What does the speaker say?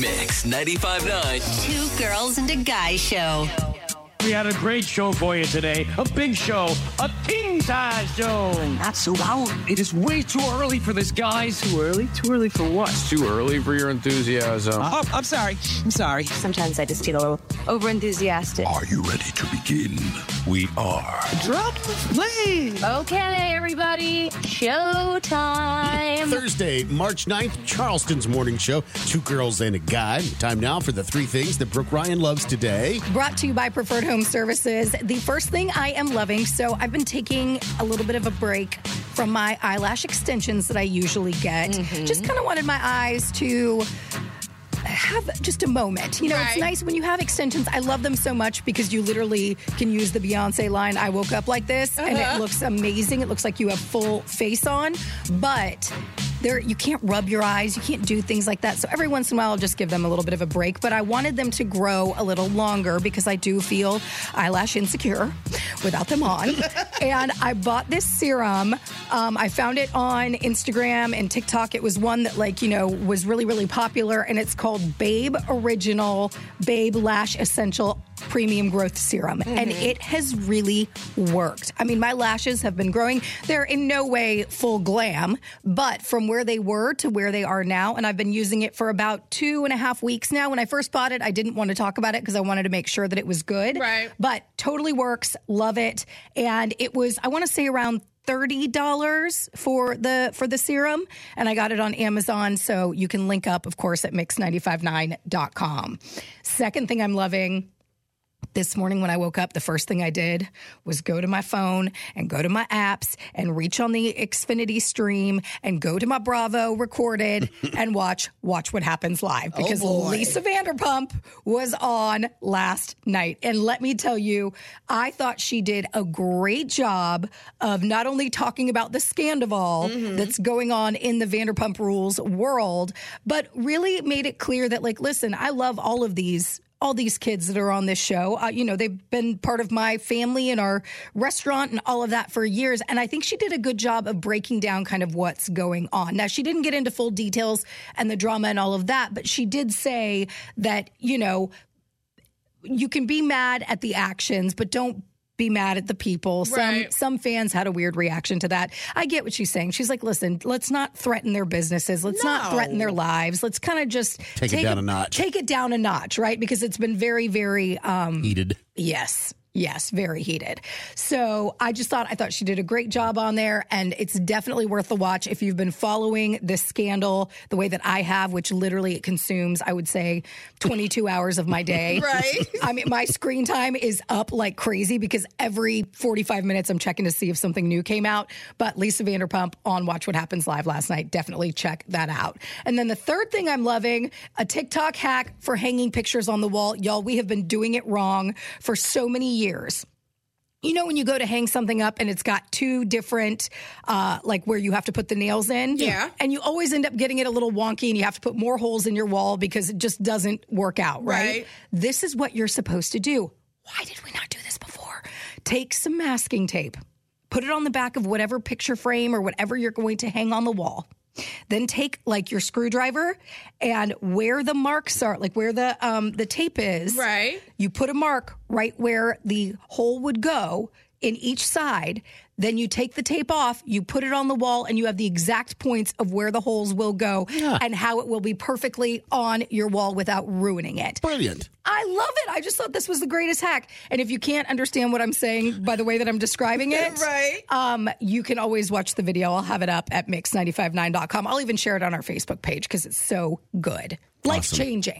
Mix 95.9. Two girls and a guy show. We had a great show for you today. A big show. A king size show. Not so loud. It is way too early for this, guys. Too early? Too early for what? Too early for your enthusiasm. Oh, I'm sorry. I'm sorry. Sometimes I just feel a little over enthusiastic. Are you ready to begin? We are. Drop the flame. Okay, everybody, showtime. Thursday, March 9th, Charleston's morning show. Two girls and a guy. Time now for the three things that Brooke Ryan loves today. Brought to you by Preferred Home Services. The first thing I am loving, so I've been taking a little bit of a break from my eyelash extensions that I usually get. Mm-hmm. Just kind of wanted my eyes to have just a moment. You know, it's nice when you have extensions. I love them so much because you literally can use the Beyonce line, I woke up like this, and it uh-huh. looks amazing. It looks like you have full face on, but there you can't rub your eyes, you can't do things like that. So every once in a while I'll just give them a little bit of a break, but I wanted them to grow a little longer because I do feel eyelash insecure without them on. and I bought this serum. Um, I found it on Instagram and TikTok. It was one that like, you know, was really really popular and it's called Babe Original Babe Lash Essential Premium Growth Serum. And mm-hmm. it has really worked. I mean, my lashes have been growing. They're in no way full glam, but from where they were to where they are now, and I've been using it for about two and a half weeks now. When I first bought it, I didn't want to talk about it because I wanted to make sure that it was good. Right. But totally works. Love it. And it was, I want to say around $30 for the for the serum and I got it on Amazon so you can link up of course at mix959.com. Second thing I'm loving this morning when I woke up, the first thing I did was go to my phone and go to my apps and reach on the Xfinity stream and go to my Bravo recorded and watch Watch What Happens Live. Oh, because Lisa Vanderpump was on last night. And let me tell you, I thought she did a great job of not only talking about the scandal mm-hmm. that's going on in the Vanderpump Rules world, but really made it clear that, like, listen, I love all of these all these kids that are on this show. Uh, you know, they've been part of my family and our restaurant and all of that for years. And I think she did a good job of breaking down kind of what's going on. Now, she didn't get into full details and the drama and all of that, but she did say that, you know, you can be mad at the actions, but don't be mad at the people. Some Right. some fans had a weird reaction to that. I get what she's saying. She's like, listen, let's not threaten their businesses. Let's not threaten their lives. Let's kind of just Take it down a notch. Take it down a notch, right? Because it's been very, very um Heated. Yes. Yes, very heated. So I just thought I thought she did a great job on there, and it's definitely worth the watch if you've been following this scandal the way that I have, which literally it consumes, I would say, 22 hours of my day. Right. I mean, my screen time is up like crazy because every 45 minutes I'm checking to see if something new came out. But Lisa Vanderpump on Watch What Happens Live last night, definitely check that out. And then the third thing I'm loving a TikTok hack for hanging pictures on the wall. Y'all, we have been doing it wrong for so many years. You know when you go to hang something up and it's got two different, uh, like where you have to put the nails in, Yeah. and you always end up getting it a little wonky, and you have to put more holes in your wall because it just doesn't work out, right? Right. This is what you're supposed to do. Why did we not do this before? Take some masking tape, put it on the back of whatever picture frame or whatever you're going to hang on the wall. Then take like your screwdriver and where the marks are, like where the um, the tape is. Right. You put a mark right where the hole would go in each side. Then you take the tape off, you put it on the wall, and you have the exact points of where the holes will go and how it will be perfectly on your wall without ruining it. Brilliant. I love it. I just thought this was the greatest hack. And if you can't understand what I'm saying by the way that I'm describing it, Right. um, you can always watch the video. I'll have it up at mix959.com. I'll even share it on our Facebook page because it's so good. Life changing.